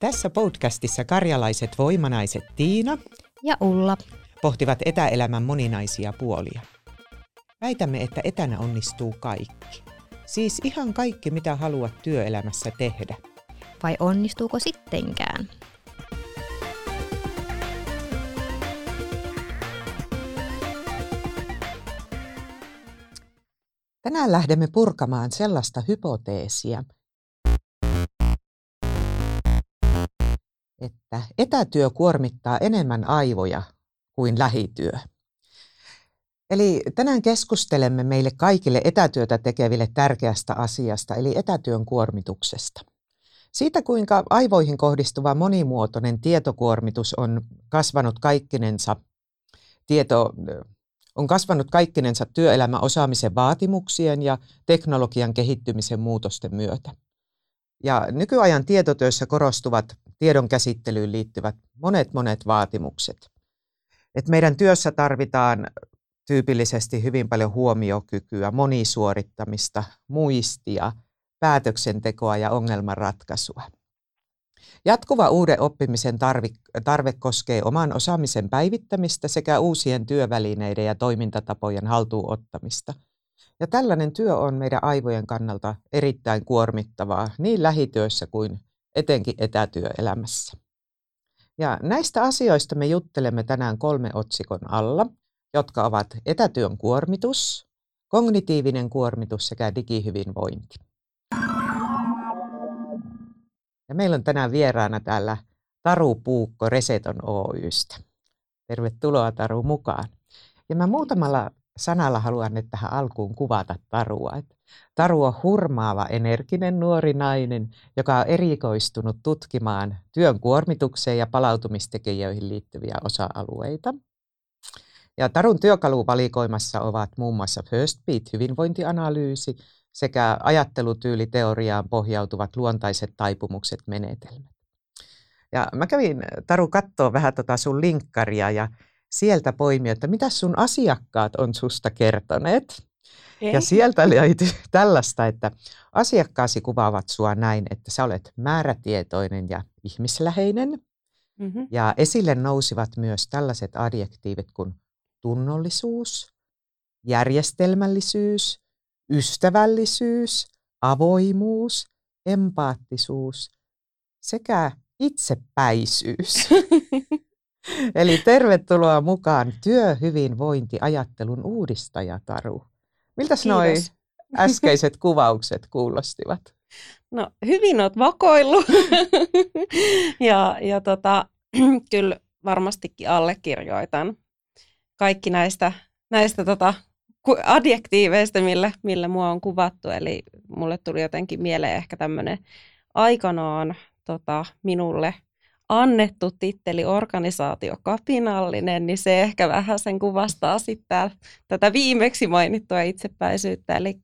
Tässä podcastissa karjalaiset voimanaiset Tiina ja Ulla pohtivat etäelämän moninaisia puolia. Väitämme, että etänä onnistuu kaikki. Siis ihan kaikki, mitä haluat työelämässä tehdä. Vai onnistuuko sittenkään? Tänään lähdemme purkamaan sellaista hypoteesia, että etätyö kuormittaa enemmän aivoja kuin lähityö. Eli tänään keskustelemme meille kaikille etätyötä tekeville tärkeästä asiasta, eli etätyön kuormituksesta. Siitä, kuinka aivoihin kohdistuva monimuotoinen tietokuormitus on kasvanut kaikkinensa, tieto, on kasvanut kaikkinensa työelämän osaamisen vaatimuksien ja teknologian kehittymisen muutosten myötä. Ja nykyajan tietotyössä korostuvat tiedon käsittelyyn liittyvät monet monet vaatimukset. Et meidän työssä tarvitaan tyypillisesti hyvin paljon huomiokykyä, monisuorittamista, muistia, päätöksentekoa ja ongelmanratkaisua. Jatkuva uuden oppimisen tarve, koskee oman osaamisen päivittämistä sekä uusien työvälineiden ja toimintatapojen haltuunottamista. Ja tällainen työ on meidän aivojen kannalta erittäin kuormittavaa niin lähityössä kuin etenkin etätyöelämässä. Ja näistä asioista me juttelemme tänään kolme otsikon alla, jotka ovat etätyön kuormitus, kognitiivinen kuormitus sekä digihyvinvointi. Ja meillä on tänään vieraana täällä Taru Puukko Reseton Oystä. Tervetuloa Taru mukaan. Ja mä muutamalla sanalla haluan nyt tähän alkuun kuvata Tarua. Että Taru on hurmaava, energinen nuori nainen, joka on erikoistunut tutkimaan työn kuormitukseen ja palautumistekijöihin liittyviä osa-alueita. Ja Tarun työkaluvalikoimassa ovat muun muassa First Beat hyvinvointianalyysi sekä ajattelutyyliteoriaan pohjautuvat luontaiset taipumukset menetelmät. Ja mä kävin, Taru, katsoa vähän tota sun linkkaria ja sieltä poimia, että mitä sun asiakkaat on susta kertoneet. Ei. Ja sieltä löytyi tällaista, että asiakkaasi kuvaavat sua näin, että sä olet määrätietoinen ja ihmisläheinen. Mm-hmm. Ja esille nousivat myös tällaiset adjektiivit kuin tunnollisuus, järjestelmällisyys, ystävällisyys, avoimuus, empaattisuus sekä itsepäisyys. Eli tervetuloa mukaan työhyvinvointiajattelun uudistaja Taru. Miltä nuo äskeiset kuvaukset kuulostivat? No hyvin olet vakoillut ja, ja tota, kyllä varmastikin allekirjoitan kaikki näistä, näistä tota, adjektiiveista, millä, millä mua on kuvattu. Eli mulle tuli jotenkin mieleen ehkä tämmöinen aikanaan tota, minulle – annettu titteli organisaatiokapinallinen, niin se ehkä vähän sen kuvastaa sitten tätä viimeksi mainittua itsepäisyyttä, eli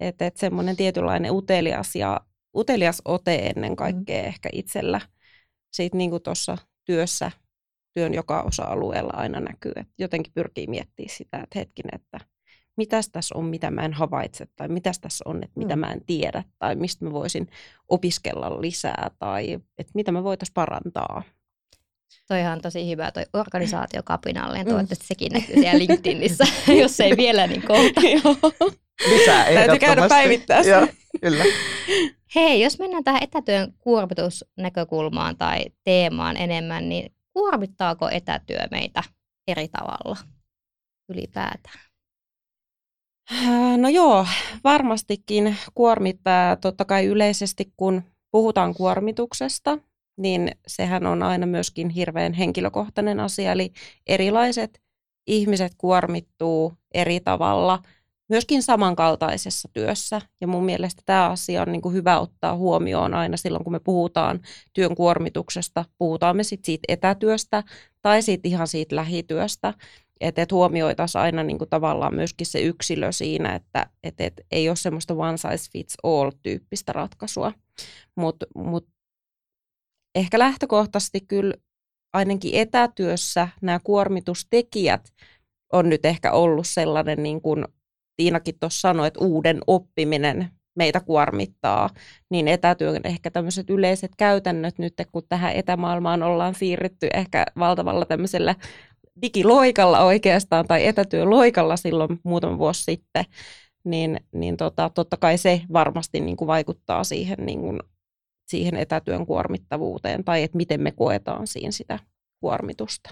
että et semmoinen tietynlainen utelias ja utelias ote ennen mm. kaikkea mm. ehkä itsellä siitä niin kuin tuossa työssä, työn joka osa-alueella aina näkyy, että jotenkin pyrkii miettimään sitä, että hetkinen, että – mitäs tässä on, mitä mä en havaitse, tai mitäs tässä on, että mitä mm. mä en tiedä, tai mistä mä voisin opiskella lisää, tai että mitä mä voitaisiin parantaa. Toi on tosi hyvä, toi organisaatiokapinallinen. Mm. Toivottavasti sekin näkyy siellä LinkedInissä, jos ei vielä, niin kohta. Lisää Täytyy käydä päivittää Joo, kyllä. Hei, jos mennään tähän etätyön kuormitusnäkökulmaan tai teemaan enemmän, niin kuormittaako etätyö meitä eri tavalla ylipäätään? Äh, no joo, varmastikin kuormittaa totta kai yleisesti, kun puhutaan kuormituksesta, niin sehän on aina myöskin hirveän henkilökohtainen asia, eli erilaiset ihmiset kuormittuu eri tavalla myöskin samankaltaisessa työssä. Ja mun mielestä tämä asia on niin kuin hyvä ottaa huomioon aina silloin, kun me puhutaan työn kuormituksesta. Puhutaan me sitten siitä etätyöstä tai siitä ihan siitä lähityöstä että et huomioitaisiin aina niin kuin tavallaan myöskin se yksilö siinä, että et, et ei ole semmoista one size fits all tyyppistä ratkaisua. Mutta mut ehkä lähtökohtaisesti kyllä ainakin etätyössä nämä kuormitustekijät on nyt ehkä ollut sellainen, niin kuin Tiinakin tuossa sanoi, että uuden oppiminen meitä kuormittaa, niin etätyön ehkä tämmöiset yleiset käytännöt nyt, kun tähän etämaailmaan ollaan siirrytty ehkä valtavalla tämmöisellä digiloikalla oikeastaan tai etätyöloikalla silloin muutama vuosi sitten, niin, niin tota, totta kai se varmasti niin kuin vaikuttaa siihen, niin kuin, siihen etätyön kuormittavuuteen tai että miten me koetaan siinä sitä kuormitusta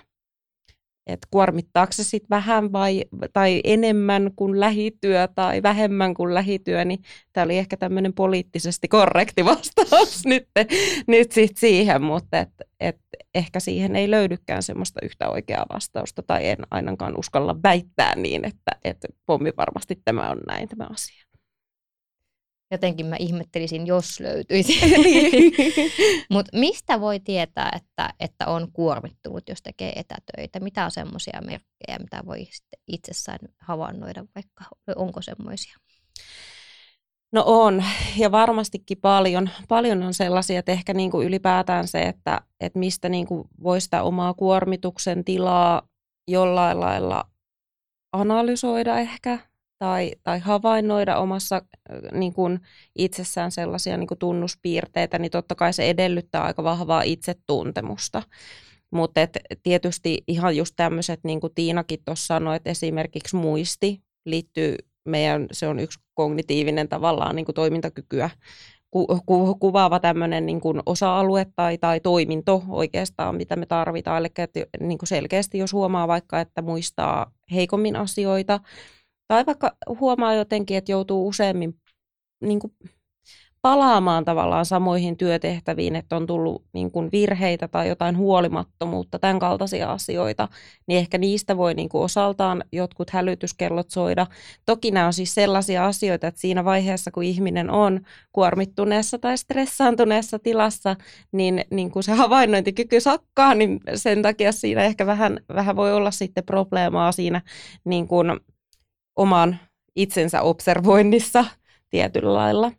että kuormittaako se sitten vähän vai, tai enemmän kuin lähityö tai vähemmän kuin lähityö, niin tämä oli ehkä tämmöinen poliittisesti korrekti vastaus nyt, nyt sit siihen, mutta et, et ehkä siihen ei löydykään semmoista yhtä oikeaa vastausta tai en ainakaan uskalla väittää niin, että, että pommi varmasti tämä on näin tämä asia jotenkin mä ihmettelisin, jos löytyisi. Niin. Mutta mistä voi tietää, että, että on kuormittunut, jos tekee etätöitä? Mitä on semmoisia merkkejä, mitä voi itsessään havainnoida, vaikka onko semmoisia? No on, ja varmastikin paljon. Paljon on sellaisia, että ehkä niin kuin ylipäätään se, että, että mistä niin kuin voi sitä omaa kuormituksen tilaa jollain lailla analysoida ehkä, tai, tai havainnoida omassa niin kuin itsessään sellaisia niin kuin tunnuspiirteitä, niin totta kai se edellyttää aika vahvaa itsetuntemusta. Mutta tietysti ihan just tämmöiset, niin kuin Tiinakin tuossa sanoi, että esimerkiksi muisti liittyy meidän, se on yksi kognitiivinen tavallaan niin kuin toimintakykyä ku, ku, kuvaava tämmöinen niin kuin osa-alue tai, tai toiminto oikeastaan, mitä me tarvitaan. Eli että, niin kuin selkeästi jos huomaa vaikka, että muistaa heikommin asioita, tai vaikka huomaa jotenkin, että joutuu useammin niin kuin palaamaan tavallaan samoihin työtehtäviin, että on tullut niin kuin virheitä tai jotain huolimattomuutta, tämän kaltaisia asioita, niin ehkä niistä voi niin kuin osaltaan jotkut hälytyskellot soida. Toki nämä on siis sellaisia asioita, että siinä vaiheessa, kun ihminen on kuormittuneessa tai stressaantuneessa tilassa, niin, niin kun se havainnointikyky sakkaa, niin sen takia siinä ehkä vähän, vähän voi olla sitten probleemaa siinä niin kuin oman itsensä observoinnissa tietyllä lailla.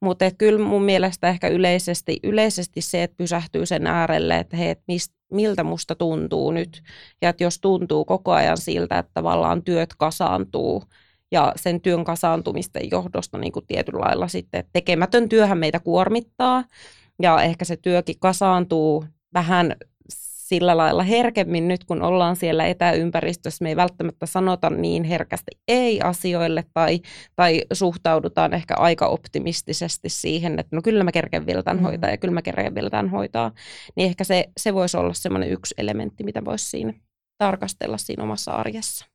Mutta kyllä mun mielestä ehkä yleisesti, yleisesti se, että pysähtyy sen äärelle, että hei, et mist, miltä musta tuntuu nyt. Ja että jos tuntuu koko ajan siltä, että tavallaan työt kasaantuu ja sen työn kasaantumisten johdosta niin kuin tietyllä lailla sitten, että tekemätön työhän meitä kuormittaa ja ehkä se työkin kasaantuu vähän sillä lailla herkemmin nyt, kun ollaan siellä etäympäristössä, me ei välttämättä sanota niin herkästi ei asioille tai, tai suhtaudutaan ehkä aika optimistisesti siihen, että no kyllä mä kerken vielä tämän mm. hoitaa ja kyllä mä kerken vielä tämän hoitaa, niin ehkä se, se voisi olla semmoinen yksi elementti, mitä voisi siinä tarkastella siinä omassa arjessa.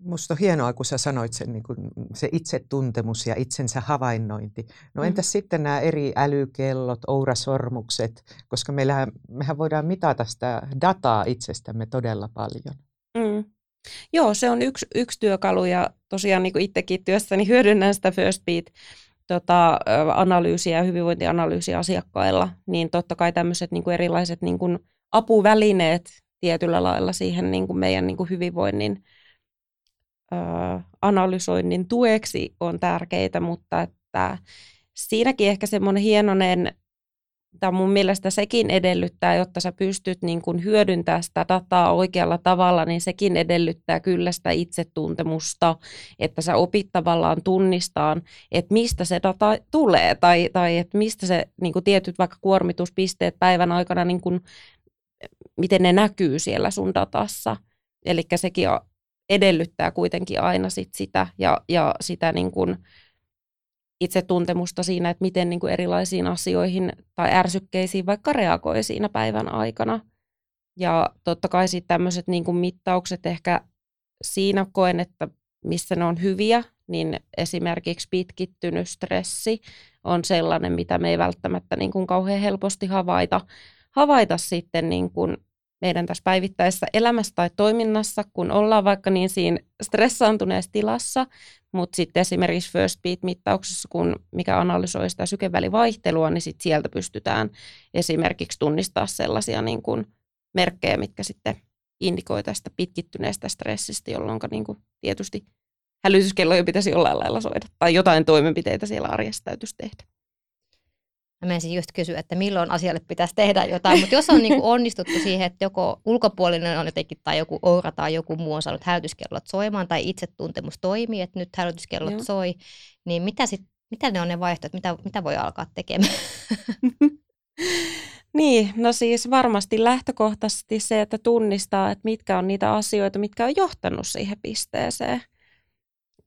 Musta on hienoa, kun sä sanoit sen, niin kuin se itsetuntemus ja itsensä havainnointi. No entäs mm. sitten nämä eri älykellot, ourasormukset, koska meillähän, mehän voidaan mitata sitä dataa itsestämme todella paljon. Mm. Joo, se on yksi, yksi työkalu ja tosiaan niin kuin itsekin työssäni hyödynnän sitä First Beat tota, analyysiä ja hyvinvointianalyysiä asiakkailla, niin totta kai tämmöiset niin kuin erilaiset niin kuin apuvälineet tietyllä lailla siihen niin kuin meidän niin kuin hyvinvoinnin analysoinnin tueksi on tärkeitä, mutta että siinäkin ehkä semmoinen hienoinen, tai mun mielestä sekin edellyttää, jotta sä pystyt niin kuin hyödyntämään sitä dataa oikealla tavalla, niin sekin edellyttää kyllä sitä itsetuntemusta, että sä opit tavallaan tunnistaan, että mistä se data tulee, tai, tai että mistä se niin tietyt vaikka kuormituspisteet päivän aikana, niin kuin, miten ne näkyy siellä sun datassa. Eli sekin edellyttää kuitenkin aina sit sitä ja, ja sitä niin kuin itsetuntemusta siinä, että miten niin kuin erilaisiin asioihin tai ärsykkeisiin vaikka reagoi siinä päivän aikana. Ja totta kai sitten tämmöiset niin kuin mittaukset ehkä siinä koen, että missä ne on hyviä, niin esimerkiksi pitkittynyt stressi on sellainen, mitä me ei välttämättä niin kuin kauhean helposti havaita, havaita sitten niin kuin meidän tässä päivittäisessä elämässä tai toiminnassa, kun ollaan vaikka niin siinä stressaantuneessa tilassa, mutta sitten esimerkiksi First Beat-mittauksessa, kun mikä analysoi sitä sykevälivaihtelua, niin sit sieltä pystytään esimerkiksi tunnistaa sellaisia niin kuin merkkejä, mitkä sitten indikoi tästä pitkittyneestä stressistä, jolloin niin kuin tietysti hälytyskelloja pitäisi jollain lailla soida tai jotain toimenpiteitä siellä arjessa täytyisi tehdä. Mä menisin just kysyä, että milloin asialle pitäisi tehdä jotain, mutta jos on niin onnistuttu siihen, että joko ulkopuolinen on jotenkin tai joku oura tai joku muu on saanut hälytyskellot soimaan tai itsetuntemus toimii, että nyt hälytyskellot Joo. soi, niin mitä sitten Mitä ne on ne vaihtoehdot, mitä, mitä voi alkaa tekemään? Niin, no siis varmasti lähtökohtaisesti se, että tunnistaa, että mitkä on niitä asioita, mitkä on johtanut siihen pisteeseen.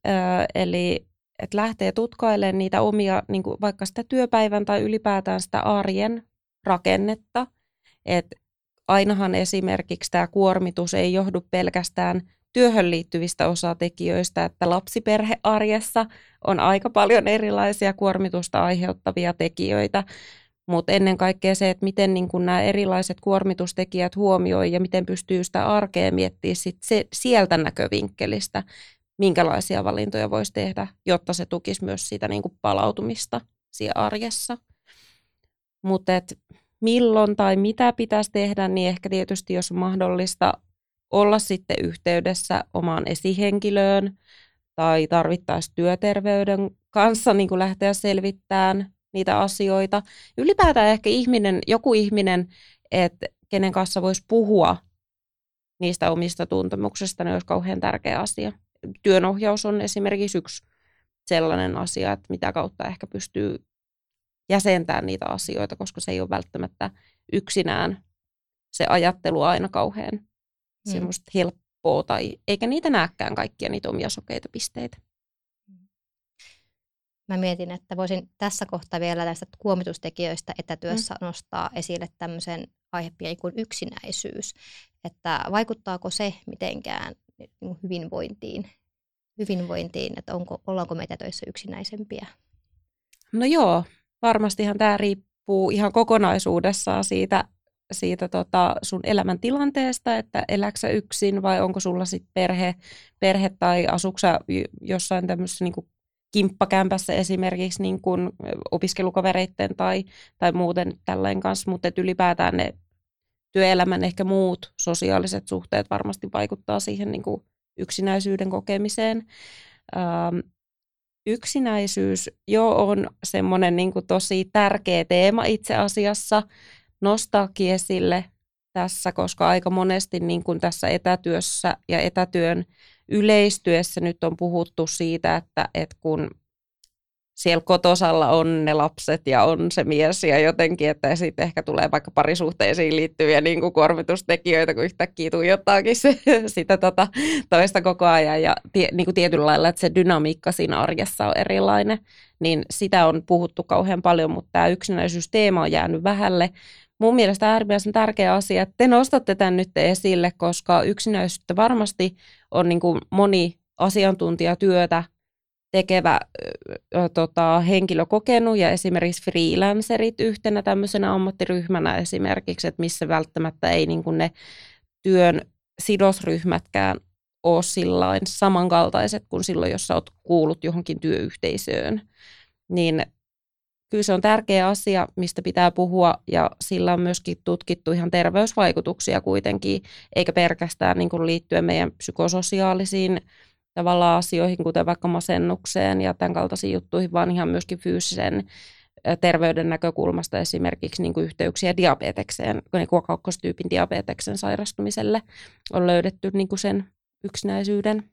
Öö, eli että lähtee tutkailemaan niitä omia, niin kuin vaikka sitä työpäivän tai ylipäätään sitä arjen rakennetta. Että ainahan esimerkiksi tämä kuormitus ei johdu pelkästään työhön liittyvistä osatekijöistä, että lapsiperhearjessa on aika paljon erilaisia kuormitusta aiheuttavia tekijöitä, mutta ennen kaikkea se, että miten niin nämä erilaiset kuormitustekijät huomioi ja miten pystyy sitä arkea miettimään sit se, sieltä näkövinkkelistä, minkälaisia valintoja voisi tehdä, jotta se tukisi myös sitä niin kuin palautumista siellä arjessa. Mutta milloin tai mitä pitäisi tehdä, niin ehkä tietysti jos on mahdollista olla sitten yhteydessä omaan esihenkilöön tai tarvittaisiin työterveyden kanssa niin kuin lähteä selvittämään niitä asioita. Ylipäätään ehkä ihminen, joku ihminen, että kenen kanssa voisi puhua niistä omista tuntemuksista, ne olisi kauhean tärkeä asia. Työnohjaus on esimerkiksi yksi sellainen asia, että mitä kautta ehkä pystyy jäsentämään niitä asioita, koska se ei ole välttämättä yksinään se ajattelu aina kauhean hmm. semmoista helppoa, tai eikä niitä näkään kaikkia niitä omia sokeita pisteitä mä mietin, että voisin tässä kohtaa vielä tästä kuomitustekijöistä etätyössä mm. nostaa esille tämmöisen aihepiirin kuin yksinäisyys. Että vaikuttaako se mitenkään hyvinvointiin, hyvinvointiin että onko, ollaanko me etätöissä yksinäisempiä? No joo, varmastihan tämä riippuu ihan kokonaisuudessaan siitä, siitä tota sun elämäntilanteesta, että eläksä yksin vai onko sulla sitten perhe, perhe tai asuksa jossain tämmöisessä niin kimppakämpässä esimerkiksi niin kuin opiskelukavereiden tai, tai muuten tällainen kanssa, mutta ylipäätään ne työelämän ehkä muut sosiaaliset suhteet varmasti vaikuttaa siihen niin kuin yksinäisyyden kokemiseen. Ähm, yksinäisyys jo on semmoinen niin kuin tosi tärkeä teema itse asiassa nostaakin esille tässä, koska aika monesti niin kuin tässä etätyössä ja etätyön yleistyessä nyt on puhuttu siitä, että, että kun siellä kotosalla on ne lapset ja on se mies ja jotenkin, että sitten ehkä tulee vaikka parisuhteisiin liittyviä niin kuin kuormitustekijöitä, kun yhtäkkiä tuijottaakin se, sitä tota, toista koko ajan. Ja tie, niin kuin tietyllä lailla, että se dynamiikka siinä arjessa on erilainen, niin sitä on puhuttu kauhean paljon, mutta tämä yksinäisyysteema on jäänyt vähälle, mun mielestä äärimmäisen tärkeä asia, että te nostatte tämän nyt esille, koska yksinäisyyttä varmasti on niin kuin moni asiantuntijatyötä tekevä ö, tota, henkilö kokenut ja esimerkiksi freelancerit yhtenä tämmöisenä ammattiryhmänä esimerkiksi, että missä välttämättä ei niin kuin ne työn sidosryhmätkään ole samankaltaiset kuin silloin, jos sä oot kuullut johonkin työyhteisöön. Niin kyllä se on tärkeä asia, mistä pitää puhua ja sillä on myöskin tutkittu ihan terveysvaikutuksia kuitenkin, eikä pelkästään niin kuin liittyen meidän psykososiaalisiin tavallaan asioihin, kuten vaikka masennukseen ja tämän kaltaisiin juttuihin, vaan ihan myöskin fyysisen terveyden näkökulmasta esimerkiksi niin kuin yhteyksiä diabetekseen, niin kuin kakkostyypin diabeteksen sairastumiselle on löydetty niin kuin sen yksinäisyyden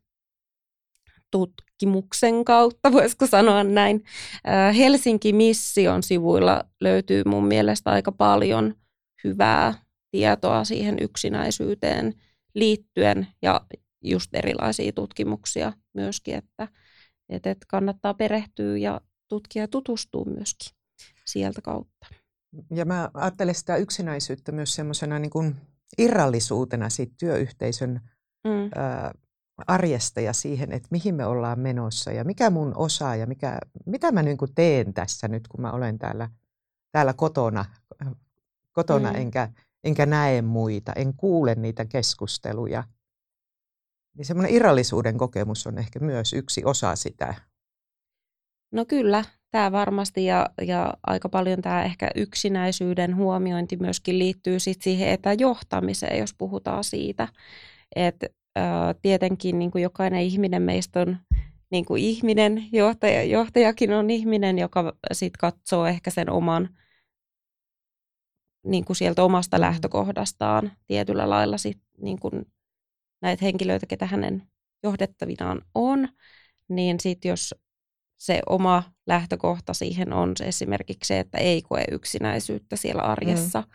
tutkimuksen kautta, voisiko sanoa näin. Helsinki Mission sivuilla löytyy mun mielestä aika paljon hyvää tietoa siihen yksinäisyyteen liittyen ja just erilaisia tutkimuksia myöskin, että, että kannattaa perehtyä ja tutkia ja tutustua myöskin sieltä kautta. Ja mä ajattelen sitä yksinäisyyttä myös semmoisena niin kuin irrallisuutena siitä työyhteisön mm. ää, arjesta ja siihen, että mihin me ollaan menossa ja mikä mun osa ja mikä, mitä mä niin kuin teen tässä nyt, kun mä olen täällä, täällä kotona, kotona mm. enkä, enkä näe muita, en kuule niitä keskusteluja. Niin semmoinen irrallisuuden kokemus on ehkä myös yksi osa sitä. No kyllä, tämä varmasti ja, ja aika paljon tämä ehkä yksinäisyyden huomiointi myöskin liittyy sit siihen etäjohtamiseen, jos puhutaan siitä, että tietenkin niin kuin jokainen ihminen meistä on niin kuin ihminen, johtaja, johtajakin on ihminen, joka sit katsoo ehkä sen oman, niin kuin sieltä omasta lähtökohdastaan tietyllä lailla sit, niin kuin näitä henkilöitä, ketä hänen johdettavinaan on, niin sitten jos se oma lähtökohta siihen on se esimerkiksi se, että ei koe yksinäisyyttä siellä arjessa, mm.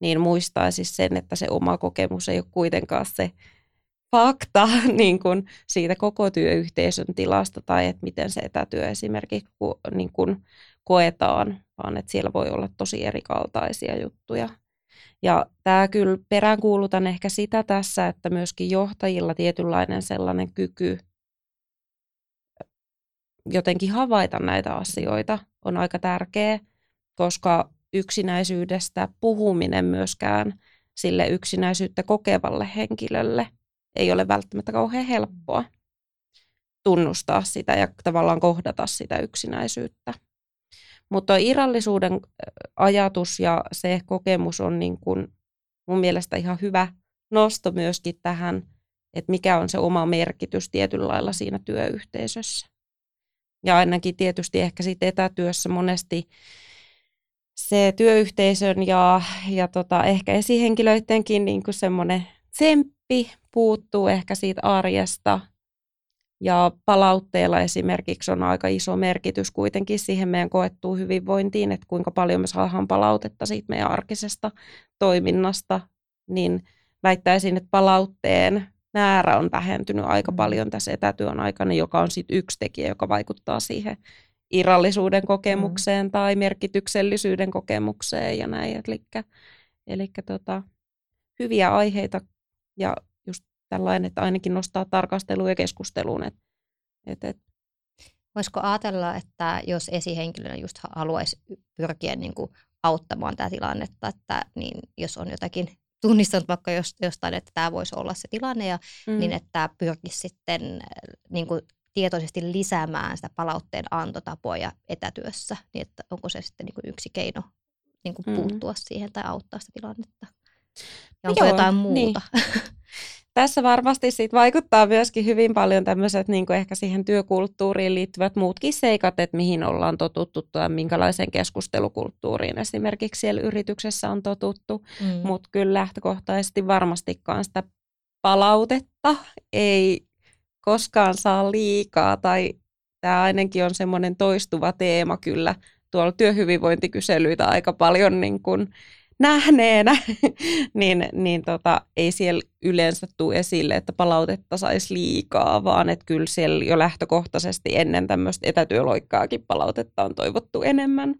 niin muistaisi sen, että se oma kokemus ei ole kuitenkaan se fakta niin kuin siitä koko työyhteisön tilasta tai että miten se etätyö esimerkiksi niin kuin koetaan, vaan että siellä voi olla tosi erikaltaisia juttuja. Ja tämä kyllä peräänkuulutan ehkä sitä tässä, että myöskin johtajilla tietynlainen sellainen kyky jotenkin havaita näitä asioita on aika tärkeä, koska yksinäisyydestä puhuminen myöskään sille yksinäisyyttä kokevalle henkilölle ei ole välttämättä kauhean helppoa tunnustaa sitä ja tavallaan kohdata sitä yksinäisyyttä. Mutta irrallisuuden ajatus ja se kokemus on niin kuin mun mielestä ihan hyvä nosto myöskin tähän, että mikä on se oma merkitys tietyllä lailla siinä työyhteisössä. Ja ainakin tietysti ehkä siitä etätyössä monesti se työyhteisön ja, ja tota, ehkä esihenkilöidenkin niin semmoinen tsemppi puuttuu ehkä siitä arjesta. Ja palautteella esimerkiksi on aika iso merkitys kuitenkin siihen meidän koettuun hyvinvointiin, että kuinka paljon me saadaan palautetta siitä meidän arkisesta toiminnasta, niin väittäisin, että palautteen määrä on vähentynyt aika mm. paljon tässä etätyön aikana, joka on sitten yksi tekijä, joka vaikuttaa siihen irrallisuuden kokemukseen mm. tai merkityksellisyyden kokemukseen ja näin. Eli, eli tota, hyviä aiheita ja tällainen, että ainakin nostaa tarkasteluun ja keskusteluun. Et, et, et. Voisiko ajatella, että jos esihenkilönä just haluaisi pyrkiä niin kuin auttamaan tätä tilannetta, että niin jos on jotakin tunnistanut vaikka jostain, että tämä voisi olla se tilanne, ja, mm. niin että pyrkisi sitten niin kuin tietoisesti lisäämään sitä palautteen antotapoja etätyössä, niin että onko se sitten niin kuin yksi keino niin kuin mm. puuttua siihen tai auttaa sitä tilannetta. Ja onko Joo, jotain muuta? Niin. Tässä varmasti siitä vaikuttaa myöskin hyvin paljon tämmöiset niin ehkä siihen työkulttuuriin liittyvät muutkin seikat, että mihin ollaan totuttu tai minkälaiseen keskustelukulttuuriin esimerkiksi siellä yrityksessä on totuttu. Mm. Mutta kyllä lähtökohtaisesti varmastikaan sitä palautetta ei koskaan saa liikaa tai tämä ainakin on semmoinen toistuva teema kyllä tuolla työhyvinvointikyselyitä aika paljon niin kuin nähneenä, niin, niin tota, ei siellä yleensä tule esille, että palautetta saisi liikaa, vaan että kyllä siellä jo lähtökohtaisesti ennen tämmöistä etätyöloikkaakin palautetta on toivottu enemmän,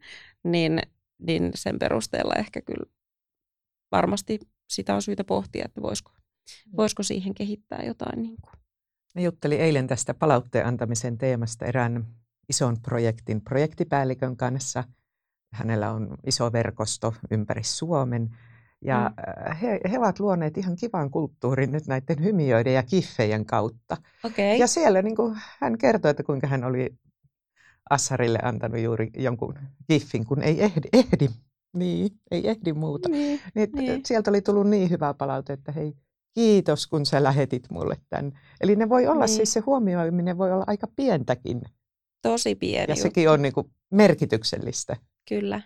niin, niin sen perusteella ehkä kyllä varmasti sitä on syytä pohtia, että voisiko, mm. voisiko siihen kehittää jotain. Niin kuin. Mä juttelin eilen tästä palautteen antamisen teemasta erään ison projektin projektipäällikön kanssa – Hänellä on iso verkosto ympäri Suomen. Ja mm. he, he ovat luoneet ihan kivan kulttuurin nyt näiden hymiöiden ja kiffejen kautta. Okay. Ja siellä niin kuin, hän kertoi, että kuinka hän oli Assarille antanut juuri jonkun kiffin, kun ei ehdi, ehdi. Niin, ei ehdi muuta. Niin, niin, niin. Sieltä oli tullut niin hyvää palaute, että hei, kiitos kun sä lähetit mulle tämän. Eli ne voi olla niin. siis se huomioiminen voi olla aika pientäkin. Tosi pieni Ja juttu. sekin on niin kuin merkityksellistä. Kyllä.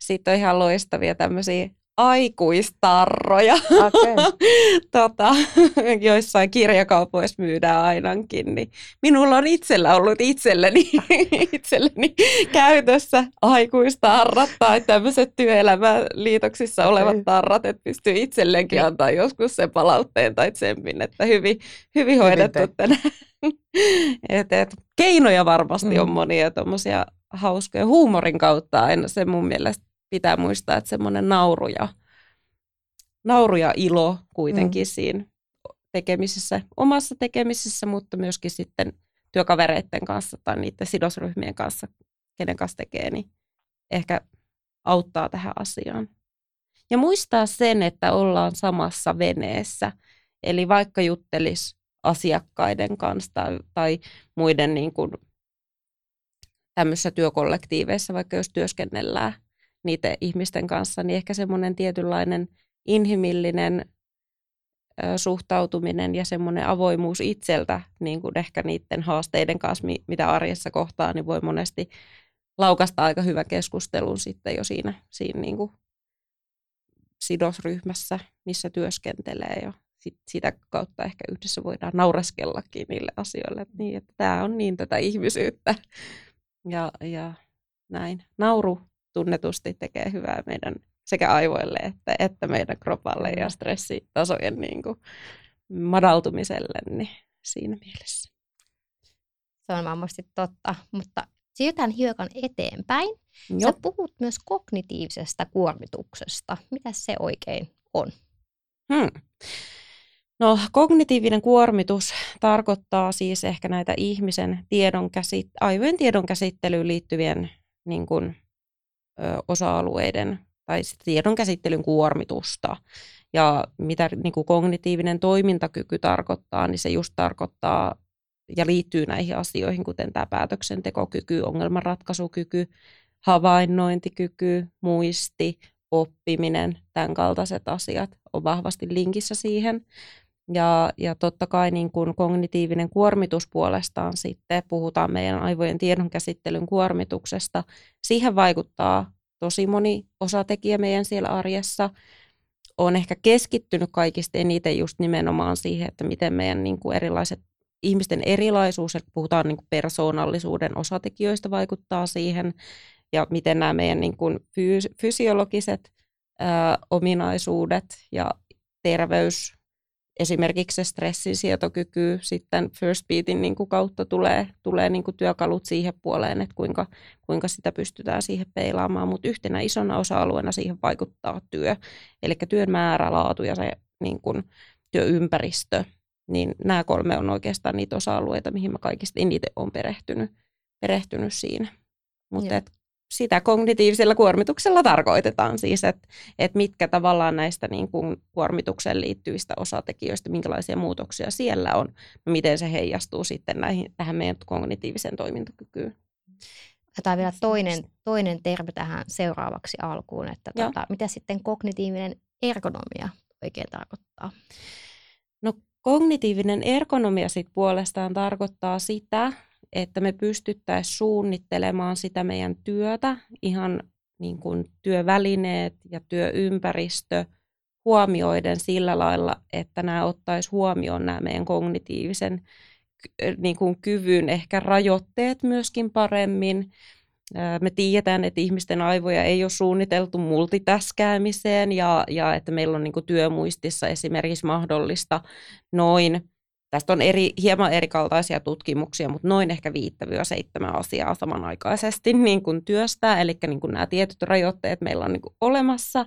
Sitten on ihan loistavia tämmöisiä aikuistarroja, okay. tota, joissain kirjakaupoissa myydään ainakin. Niin minulla on itsellä ollut itselleni, itselleni käytössä aikuistarrat tai tämmöiset työelämäliitoksissa olevat tarrat, että pystyy itselleenkin okay. antaa joskus sen palautteen tai tsempin, että hyvin, hyvin hoidettu tänään. et, et, keinoja varmasti mm. on monia tuommoisia hauskoja huumorin kautta aina se mun mielestä pitää muistaa, että semmoinen nauru ja, nauru ja ilo kuitenkin mm. siinä tekemisessä, omassa tekemisessä, mutta myöskin sitten työkavereiden kanssa tai niiden sidosryhmien kanssa, kenen kanssa tekee, niin ehkä auttaa tähän asiaan. Ja muistaa sen, että ollaan samassa veneessä. Eli vaikka juttelis asiakkaiden kanssa tai, tai muiden niin kuin tämmöisissä työkollektiiveissa, vaikka jos työskennellään niiden ihmisten kanssa, niin ehkä semmoinen tietynlainen inhimillinen suhtautuminen ja semmoinen avoimuus itseltä, niin kuin ehkä niiden haasteiden kanssa, mitä arjessa kohtaa, niin voi monesti laukasta aika hyvän keskustelun sitten jo siinä, siinä niin kuin sidosryhmässä, missä työskentelee. Ja sit sitä kautta ehkä yhdessä voidaan nauraskellakin niille asioille, että, niin, että tämä on niin tätä ihmisyyttä. Ja, ja näin. Nauru tunnetusti tekee hyvää meidän sekä aivoille että, että meidän kropalle ja stressitasojen niin kuin, madaltumiselle niin siinä mielessä. Se on varmasti totta, mutta siirrytään hiukan eteenpäin. Joo. Sä puhut myös kognitiivisesta kuormituksesta. Mitä se oikein on? Hmm. No, kognitiivinen kuormitus tarkoittaa siis ehkä näitä ihmisen tiedon käsit- aivojen tiedon käsittelyyn liittyvien niin kuin, ö, osa-alueiden tai tiedon käsittelyn kuormitusta. Ja mitä niin kuin kognitiivinen toimintakyky tarkoittaa, niin se just tarkoittaa ja liittyy näihin asioihin, kuten tämä päätöksentekokyky, ongelmanratkaisukyky, havainnointikyky, muisti, oppiminen, tämän kaltaiset asiat on vahvasti linkissä siihen. Ja, ja totta kai niin kuin kognitiivinen kuormitus puolestaan sitten, puhutaan meidän aivojen tiedonkäsittelyn kuormituksesta. Siihen vaikuttaa tosi moni osatekijä meidän siellä arjessa. On ehkä keskittynyt kaikista eniten just nimenomaan siihen, että miten meidän niin kuin erilaiset ihmisten erilaisuus, että puhutaan niin kuin persoonallisuuden osatekijöistä vaikuttaa siihen, ja miten nämä meidän niin kuin fysiologiset ää, ominaisuudet ja terveys, esimerkiksi se stressinsietokyky sitten First Beatin niin kuin kautta tulee, tulee niin kuin työkalut siihen puoleen, että kuinka, kuinka sitä pystytään siihen peilaamaan, mutta yhtenä isona osa-alueena siihen vaikuttaa työ, eli työn määrä, laatu ja se niin kuin, työympäristö, niin nämä kolme on oikeastaan niitä osa-alueita, mihin mä kaikista eniten olen perehtynyt, perehtynyt siinä. Mutta sitä kognitiivisella kuormituksella tarkoitetaan siis, että, että mitkä tavallaan näistä niin kuin kuormitukseen liittyvistä osatekijöistä, minkälaisia muutoksia siellä on, no miten se heijastuu sitten näihin, tähän meidän kognitiiviseen toimintakykyyn. Otetaan vielä toinen, toinen termi tähän seuraavaksi alkuun, että tuota, mitä sitten kognitiivinen ergonomia oikein tarkoittaa? No kognitiivinen ergonomia sitten puolestaan tarkoittaa sitä, että me pystyttäisiin suunnittelemaan sitä meidän työtä, ihan niin kuin työvälineet ja työympäristö huomioiden sillä lailla, että nämä ottaisi huomioon nämä meidän kognitiivisen niin kuin kyvyn ehkä rajoitteet myöskin paremmin. Me tiedetään, että ihmisten aivoja ei ole suunniteltu multitaskäämiseen ja, ja että meillä on niin työmuistissa esimerkiksi mahdollista noin Tästä on eri, hieman erikaltaisia tutkimuksia, mutta noin ehkä viittävyä seitsemän asiaa samanaikaisesti niin kuin työstää. Eli niin kuin nämä tietyt rajoitteet meillä on niin kuin olemassa,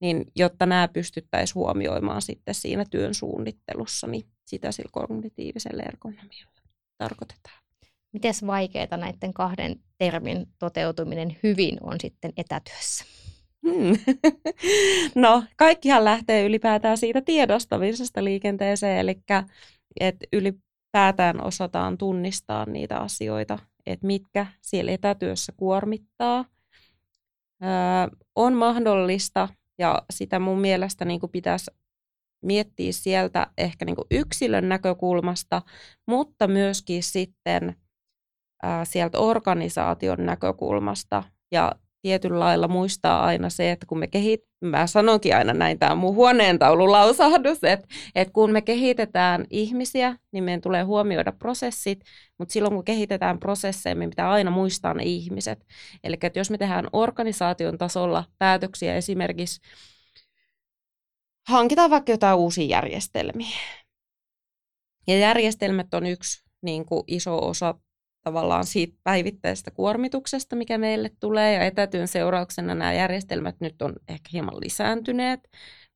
niin jotta nämä pystyttäisiin huomioimaan sitten siinä työn suunnittelussa, niin sitä sillä kognitiivisella ergonomialla tarkoitetaan. Miten vaikeaa näiden kahden termin toteutuminen hyvin on sitten etätyössä? Hmm. No, kaikkihan lähtee ylipäätään siitä tiedostamisesta liikenteeseen, eli että ylipäätään osataan tunnistaa niitä asioita, että mitkä siellä etätyössä kuormittaa. Öö, on mahdollista, ja sitä mun mielestä niin kuin pitäisi miettiä sieltä ehkä niin kuin yksilön näkökulmasta, mutta myöskin sitten ää, sieltä organisaation näkökulmasta ja tietyllä lailla muistaa aina se, että kun me kehit, mä sanonkin aina näin, tämä on mun huoneentaululausahdus, että, että kun me kehitetään ihmisiä, niin meidän tulee huomioida prosessit, mutta silloin kun kehitetään prosesseja, me pitää aina muistaa ne ihmiset. Eli että jos me tehdään organisaation tasolla päätöksiä esimerkiksi, hankitaan vaikka jotain uusia järjestelmiä. Ja järjestelmät on yksi niin kuin iso osa tavallaan siitä päivittäisestä kuormituksesta, mikä meille tulee, ja etätyön seurauksena nämä järjestelmät nyt on ehkä hieman lisääntyneet,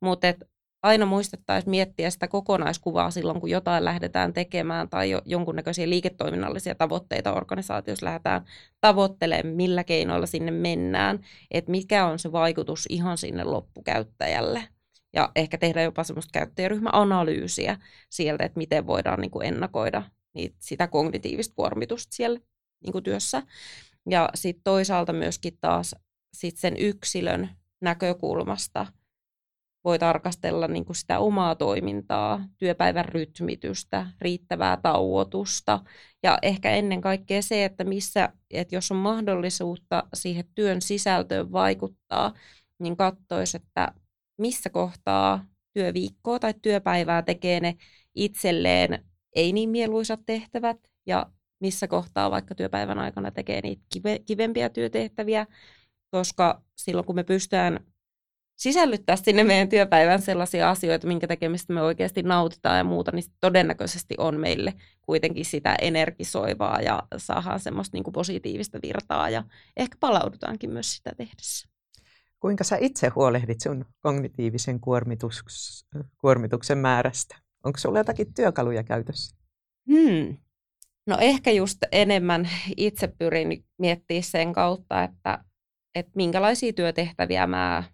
mutta et aina muistettaisiin miettiä sitä kokonaiskuvaa silloin, kun jotain lähdetään tekemään tai jo, jonkunnäköisiä liiketoiminnallisia tavoitteita organisaatiossa lähdetään tavoittelemaan, millä keinoilla sinne mennään, että mikä on se vaikutus ihan sinne loppukäyttäjälle. Ja ehkä tehdä jopa semmoista käyttäjäryhmäanalyysiä sieltä, että miten voidaan niin kuin ennakoida niin sitä kognitiivista kuormitusta siellä niin kuin työssä. Ja sitten toisaalta myöskin taas sit sen yksilön näkökulmasta voi tarkastella niin kuin sitä omaa toimintaa, työpäivän rytmitystä, riittävää tauotusta ja ehkä ennen kaikkea se, että missä, että jos on mahdollisuutta siihen työn sisältöön vaikuttaa, niin katsoisi, että missä kohtaa työviikkoa tai työpäivää tekee ne itselleen ei niin mieluisat tehtävät ja missä kohtaa vaikka työpäivän aikana tekee niitä kive, kivempiä työtehtäviä, koska silloin kun me pystytään sisällyttää sinne meidän työpäivän sellaisia asioita, minkä tekemistä me oikeasti nautitaan ja muuta, niin todennäköisesti on meille kuitenkin sitä energisoivaa ja saadaan semmoista niin kuin positiivista virtaa ja ehkä palaudutaankin myös sitä tehdessä. Kuinka sä itse huolehdit sun kognitiivisen kuormituksen määrästä? Onko sulla jotakin työkaluja käytössä? Hmm. No ehkä just enemmän itse pyrin miettimään sen kautta, että, että minkälaisia työtehtäviä mä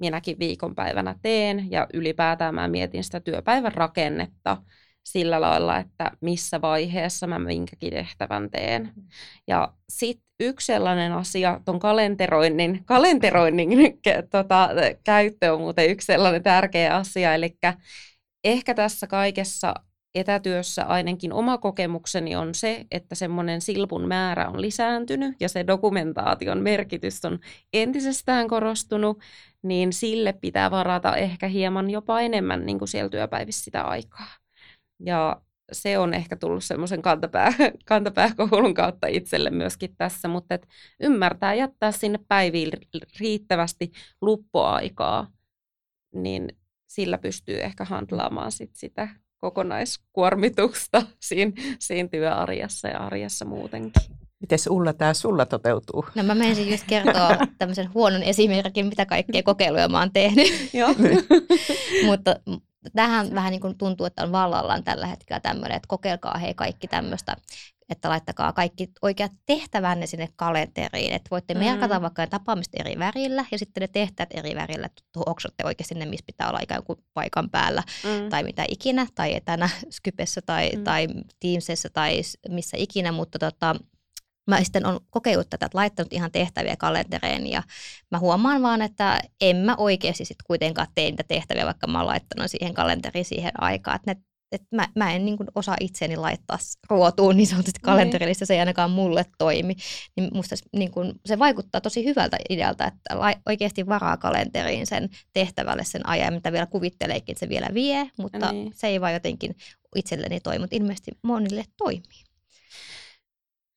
minäkin viikonpäivänä teen ja ylipäätään mä mietin sitä työpäivän rakennetta sillä lailla, että missä vaiheessa mä minkäkin tehtävän teen. Mm. Ja sitten yksi sellainen asia, tuon kalenteroinnin, kalenteroinnin tota, käyttö on muuten yksi sellainen tärkeä asia, eli ehkä tässä kaikessa etätyössä ainakin oma kokemukseni on se, että semmoinen silpun määrä on lisääntynyt ja se dokumentaation merkitys on entisestään korostunut, niin sille pitää varata ehkä hieman jopa enemmän niin kuin siellä työpäivissä sitä aikaa. Ja se on ehkä tullut semmoisen kantapää, kantapääkoulun kautta itselle myöskin tässä, mutta et ymmärtää jättää sinne päiviin riittävästi luppoaikaa, niin sillä pystyy ehkä handlaamaan sit sitä kokonaiskuormitusta siinä, siinä työarjessa ja arjessa muutenkin. Miten Ulla tämä sulla toteutuu? No mä menisin just kertoa tämmöisen huonon esimerkin, mitä kaikkea kokeiluja mä oon tehnyt. Mutta tähän vähän niin kuin tuntuu, että on vallallaan tällä hetkellä tämmöinen, että kokeilkaa hei kaikki tämmöistä, että laittakaa kaikki oikeat tehtävänne sinne kalenteriin. Että voitte mm-hmm. merkata vaikka tapaamista eri värillä ja sitten ne tehtävät eri värillä, että oksotte oikeasti ne, missä pitää olla ikään kuin paikan päällä mm. tai mitä ikinä, tai etänä Skypessä tai, mm. tai Teamsissa tai missä ikinä, mutta tota, mä sitten on kokeillut tätä, että laittanut ihan tehtäviä kalentereen ja mä huomaan vaan, että en mä oikeasti sitten kuitenkaan tee niitä tehtäviä, vaikka mä oon laittanut siihen kalenteriin siihen aikaan, että ne että mä, mä en niin kuin osaa itseäni laittaa ruotuun niin sanotusti niin. kalenterillista, se ei ainakaan mulle toimi. Niin musta niin kuin, se vaikuttaa tosi hyvältä idealta, että la, oikeasti varaa kalenteriin sen tehtävälle sen ajan, mitä vielä kuvitteleekin, että se vielä vie, mutta niin. se ei vaan jotenkin itselleni toimi, mutta ilmeisesti monille toimii.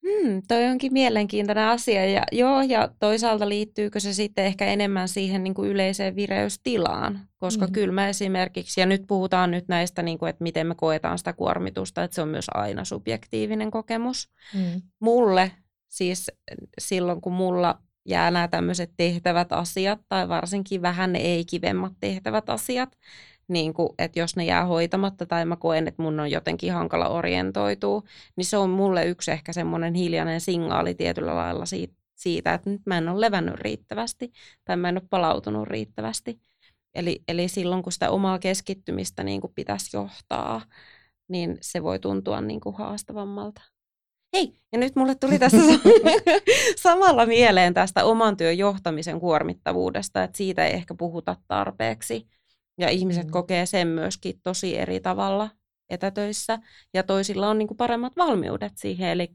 Hmm, toi onkin mielenkiintoinen asia. Ja, joo, ja toisaalta liittyykö se sitten ehkä enemmän siihen niin kuin yleiseen vireystilaan? Koska mm. kyllä mä esimerkiksi, ja nyt puhutaan nyt näistä, niin kuin, että miten me koetaan sitä kuormitusta, että se on myös aina subjektiivinen kokemus. Mm. Mulle, siis silloin kun mulla jää nämä tämmöiset tehtävät asiat, tai varsinkin vähän ne ei-kivemmat tehtävät asiat, niin kuin, että jos ne jää hoitamatta tai mä koen, että mun on jotenkin hankala orientoitua, niin se on mulle yksi ehkä semmoinen hiljainen signaali tietyllä lailla siitä, siitä, että nyt mä en ole levännyt riittävästi tai mä en ole palautunut riittävästi. Eli, eli silloin, kun sitä omaa keskittymistä niin kuin pitäisi johtaa, niin se voi tuntua niin kuin haastavammalta. Hei, ja nyt mulle tuli tässä samalla mieleen tästä oman työn johtamisen kuormittavuudesta, että siitä ei ehkä puhuta tarpeeksi. Ja ihmiset mm. kokee sen myöskin tosi eri tavalla etätöissä. Ja toisilla on niin kuin paremmat valmiudet siihen, eli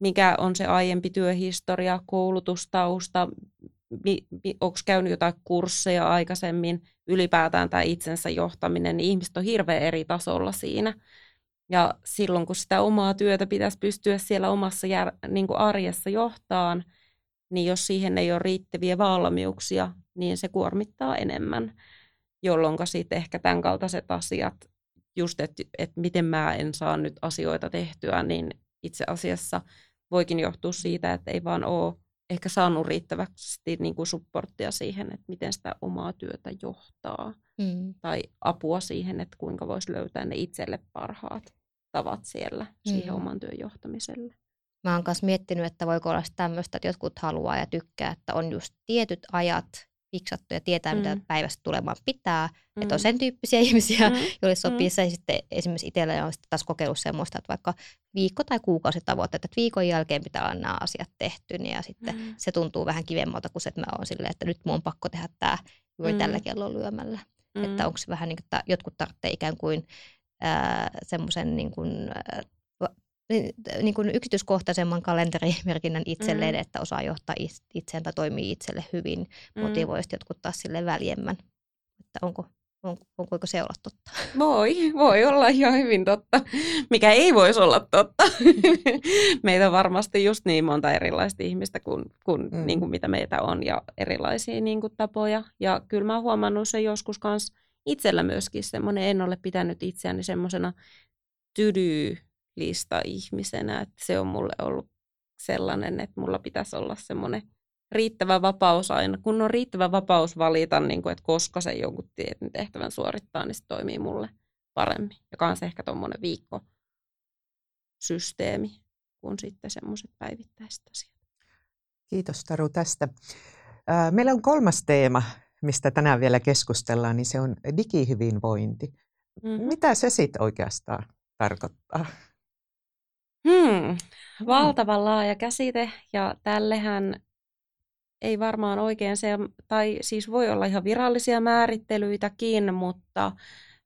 mikä on se aiempi työhistoria, koulutustausta, onko käynyt jotain kursseja aikaisemmin, ylipäätään tämä itsensä johtaminen, niin ihmiset on hirveän eri tasolla siinä. Ja silloin, kun sitä omaa työtä pitäisi pystyä siellä omassa jär, niin kuin arjessa johtaan, niin jos siihen ei ole riittäviä valmiuksia, niin se kuormittaa enemmän jolloin sitten ehkä tämän kaltaiset asiat, just että et miten mä en saa nyt asioita tehtyä, niin itse asiassa voikin johtua siitä, että ei vaan ole ehkä saanut riittävästi niin kuin supporttia siihen, että miten sitä omaa työtä johtaa. Mm. Tai apua siihen, että kuinka voisi löytää ne itselle parhaat tavat siellä mm. siihen oman työn johtamiselle. Mä oon myös miettinyt, että voiko olla tämmöistä, että jotkut haluaa ja tykkää, että on just tietyt ajat, fiksattu ja tietää, mm. mitä päivästä tulemaan pitää. Mm. Että on sen tyyppisiä ihmisiä, mm. joille sopii mm. se. Ja sitten esimerkiksi itsellä on sitten taas kokeillut semmoista, että vaikka viikko- tai kuukausitavoitteet, että viikon jälkeen pitää olla nämä asiat tehty, niin ja sitten mm. se tuntuu vähän kivemmalta kuin se, että mä oon silleen, että nyt mun on pakko tehdä tämä juuri mm. tällä kellolla lyömällä. Mm. Että onko se vähän niin kuin, että jotkut tarvitsee ikään kuin semmoisen niin kuin, niin, niin kuin yksityiskohtaisemman kalenterimerkinnän itselleen, mm. että osaa johtaa itseään tai toimii itselle hyvin, mm. jotkut taas sille väljemmän. Että onko On, onko se olla totta? Voi, voi olla ihan hyvin totta, mikä ei voisi olla totta. meitä on varmasti just niin monta erilaista ihmistä kuin, kuin, mm. niin kuin mitä meitä on ja erilaisia niin kuin tapoja. Ja kyllä mä oon huomannut sen joskus kans itsellä myöskin semmoinen, en ole pitänyt itseäni semmoisena tydy-lista ihmisenä, että se on mulle ollut sellainen, että mulla pitäisi olla semmoinen riittävä vapaus aina, kun on riittävä vapaus valita, niin kuin, että koska se jonkun tietyn tehtävän suorittaa, niin se toimii mulle paremmin. Ja kanssa ehkä tuommoinen viikkosysteemi kuin sitten semmoiset päivittäiset asiat. Kiitos Taru tästä. Meillä on kolmas teema, mistä tänään vielä keskustellaan, niin se on digihyvinvointi. Mm-hmm. Mitä se sitten oikeastaan tarkoittaa? Hmm, valtavan laaja käsite ja tällehän ei varmaan oikein se, tai siis voi olla ihan virallisia määrittelyitäkin, mutta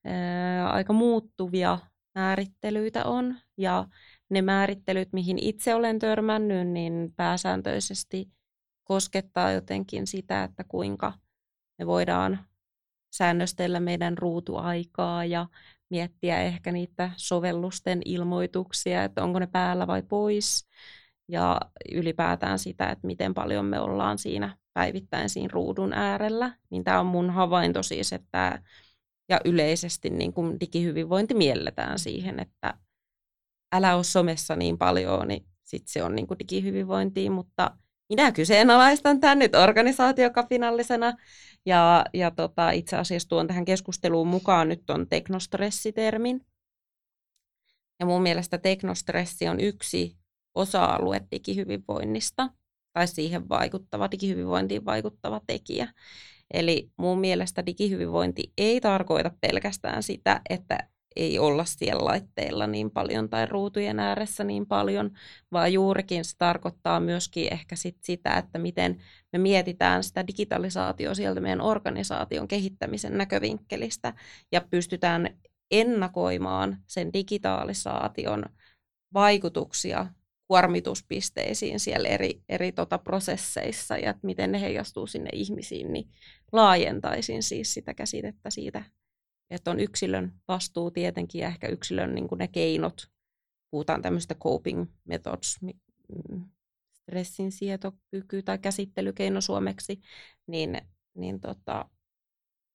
ää, aika muuttuvia määrittelyitä on. Ja ne määrittelyt, mihin itse olen törmännyt, niin pääsääntöisesti koskettaa jotenkin sitä, että kuinka me voidaan säännöstellä meidän ruutuaikaa ja miettiä ehkä niitä sovellusten ilmoituksia, että onko ne päällä vai pois ja ylipäätään sitä, että miten paljon me ollaan siinä päivittäin siinä ruudun äärellä, niin tämä on mun havainto siis, että ja yleisesti niin kuin digihyvinvointi mielletään siihen, että älä ole somessa niin paljon, niin sitten se on niin kuin digihyvinvointia, mutta minä kyseenalaistan tämän nyt organisaatiokapinallisena ja, ja tota, itse asiassa tuon tähän keskusteluun mukaan nyt on teknostressitermin. Ja mun mielestä teknostressi on yksi osa-alue digihyvinvoinnista tai siihen vaikuttava, digihyvinvointiin vaikuttava tekijä. Eli mun mielestä digihyvinvointi ei tarkoita pelkästään sitä, että ei olla siellä laitteilla niin paljon tai ruutujen ääressä niin paljon, vaan juurikin se tarkoittaa myöskin ehkä sit sitä, että miten me mietitään sitä digitalisaatioa sieltä meidän organisaation kehittämisen näkövinkkelistä ja pystytään ennakoimaan sen digitalisaation vaikutuksia kuormituspisteisiin siellä eri, eri tota prosesseissa ja että miten ne heijastuu sinne ihmisiin, niin laajentaisin siis sitä käsitettä siitä, että on yksilön vastuu tietenkin ja ehkä yksilön niin ne keinot, puhutaan tämmöistä coping methods, mm, stressin sietokyky tai käsittelykeino suomeksi, niin, niin tota,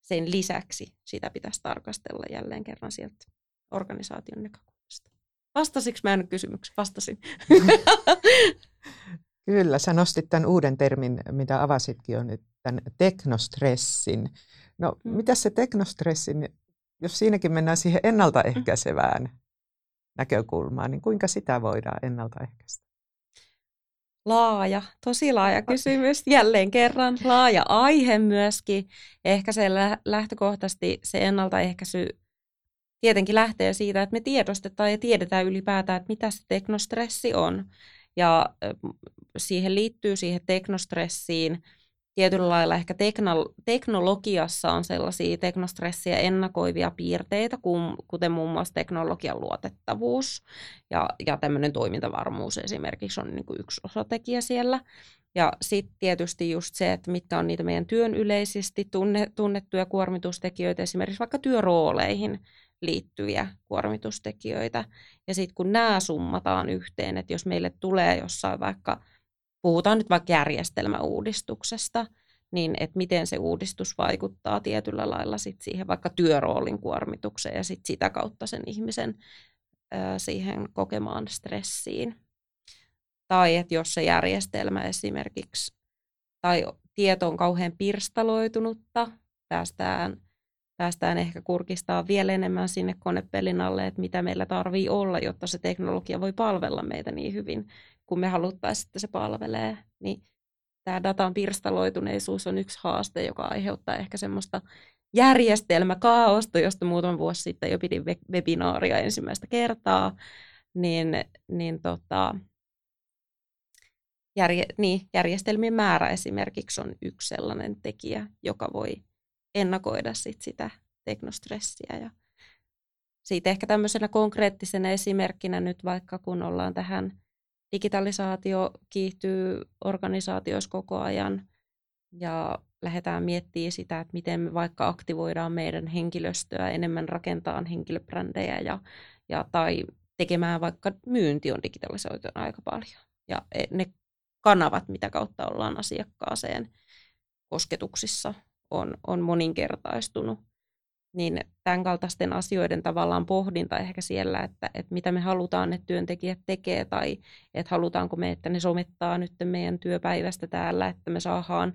sen lisäksi sitä pitäisi tarkastella jälleen kerran sieltä organisaation näkökulmasta. Vastasinko mä nyt kysymyksen? Vastasin. Kyllä, sä nostit tämän uuden termin, mitä avasitkin on nyt, tämän teknostressin. No, mm. mitä se teknostressin, jos siinäkin mennään siihen ennaltaehkäisevään näkökulmaan, niin kuinka sitä voidaan ennaltaehkäistä? Laaja, tosi laaja kysymys. Jälleen kerran laaja aihe myöskin. Ehkä se lähtökohtaisesti se ennaltaehkäisy tietenkin lähtee siitä, että me tiedostetaan ja tiedetään ylipäätään, että mitä se teknostressi on. Ja siihen liittyy siihen teknostressiin tietyllä lailla ehkä teknolo- teknologiassa on sellaisia teknostressiä ennakoivia piirteitä, kuten muun muassa teknologian luotettavuus ja, ja tämmöinen toimintavarmuus esimerkiksi on niin kuin yksi osatekijä siellä. Ja sitten tietysti just se, että mitkä on niitä meidän työn yleisesti tunne, tunnettuja kuormitustekijöitä esimerkiksi vaikka työrooleihin liittyviä kuormitustekijöitä. Ja sitten kun nämä summataan yhteen, että jos meille tulee jossain vaikka, puhutaan nyt vaikka järjestelmäuudistuksesta, niin että miten se uudistus vaikuttaa tietyllä lailla sit siihen vaikka työroolin kuormitukseen ja sit sitä kautta sen ihmisen ää, siihen kokemaan stressiin. Tai että jos se järjestelmä esimerkiksi tai tieto on kauhean pirstaloitunutta, päästään päästään ehkä kurkistaa vielä enemmän sinne konepelin alle, että mitä meillä tarvii olla, jotta se teknologia voi palvella meitä niin hyvin, kun me haluttaisiin, että se palvelee. Niin tämä datan pirstaloituneisuus on yksi haaste, joka aiheuttaa ehkä semmoista järjestelmäkaaosta, josta muutama vuosi sitten jo pidin webinaaria ensimmäistä kertaa, niin, niin tota, järje, niin, järjestelmien määrä esimerkiksi on yksi sellainen tekijä, joka voi ennakoida sit sitä teknostressiä. Ja siitä ehkä tämmöisenä konkreettisena esimerkkinä nyt vaikka kun ollaan tähän digitalisaatio kiihtyy organisaatioissa koko ajan ja lähdetään miettimään sitä, että miten me vaikka aktivoidaan meidän henkilöstöä enemmän rakentaa henkilöbrändejä ja, ja tai tekemään vaikka myynti on digitalisoitu aika paljon. Ja e, ne kanavat, mitä kautta ollaan asiakkaaseen kosketuksissa, on, on moninkertaistunut. Niin tämän kaltaisten asioiden tavallaan pohdinta ehkä siellä, että, että mitä me halutaan, että työntekijät tekee, tai että halutaanko me, että ne somettaa nyt meidän työpäivästä täällä, että me saadaan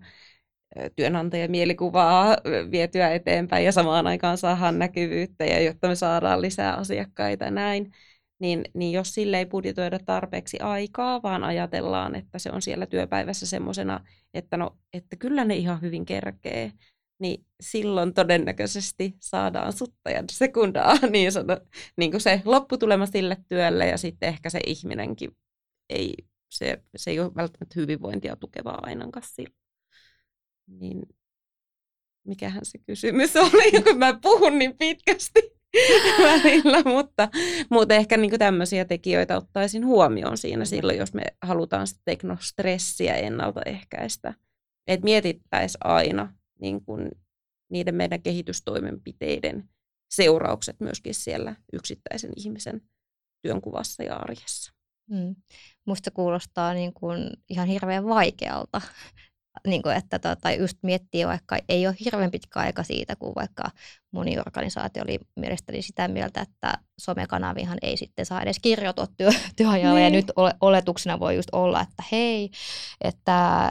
työnantajan mielikuvaa vietyä eteenpäin ja samaan aikaan saadaan näkyvyyttä ja jotta me saadaan lisää asiakkaita näin, niin, niin jos sille ei budjetoida tarpeeksi aikaa, vaan ajatellaan, että se on siellä työpäivässä semmoisena, että no, että kyllä ne ihan hyvin kerkee, niin silloin todennäköisesti saadaan sutta ja sekundaa, niin, sano, niin kuin se lopputulema sille työlle ja sitten ehkä se ihminenkin ei, se, se ei ole välttämättä hyvinvointia tukevaa ainakaan silloin. Niin mikähän se kysymys oli, kun mä puhun niin pitkästi välillä, mutta, mutta ehkä niin tämmöisiä tekijöitä ottaisin huomioon siinä silloin, jos me halutaan sitä teknostressiä ennaltaehkäistä. Että mietittäisiin aina niin kuin niiden meidän kehitystoimenpiteiden seuraukset myöskin siellä yksittäisen ihmisen työnkuvassa ja arjessa. Hmm. Musta kuulostaa niin kuin ihan hirveän vaikealta niin kuin, että tota, just miettii vaikka, ei ole hirveän pitkä aika siitä, kun vaikka moni organisaatio oli mielestäni sitä mieltä, että somekanavihan ei sitten saa edes kirjoitua työ, työajalle, niin. ja nyt oletuksena voi just olla, että hei, että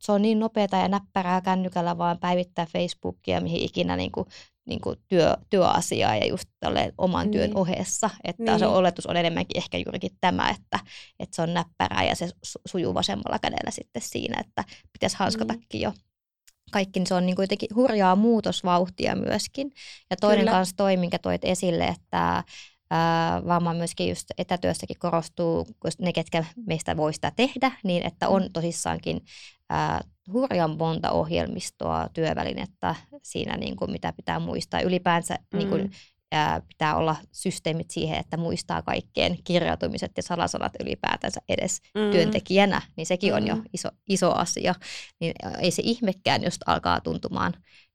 se on niin nopeata ja näppärää kännykällä vaan päivittää Facebookia, mihin ikinä niin kuin niin kuin työ, työasiaa ja just oman työn niin. ohessa. Että niin. se oletus on enemmänkin ehkä juurikin tämä, että, että se on näppärää ja se sujuu vasemmalla kädellä sitten siinä, että pitäisi hanskatakin niin. jo kaikki, niin se on niin kuin jotenkin hurjaa muutosvauhtia myöskin. Ja toinen Kyllä. kanssa toi, minkä toit esille, että vaan myöskin just etätyössäkin korostuu, ne, ketkä meistä voi sitä tehdä, niin että on mm. tosissaankin hurjan monta ohjelmistoa, työvälinettä siinä, niin kuin mitä pitää muistaa. Ylipäänsä mm. niin kuin, ää, pitää olla systeemit siihen, että muistaa kaikkien kirjautumiset ja salasanat ylipäätänsä edes mm. työntekijänä, niin sekin mm. on jo mm. iso, iso asia. Niin ei se ihmekään, jos alkaa tuntumaan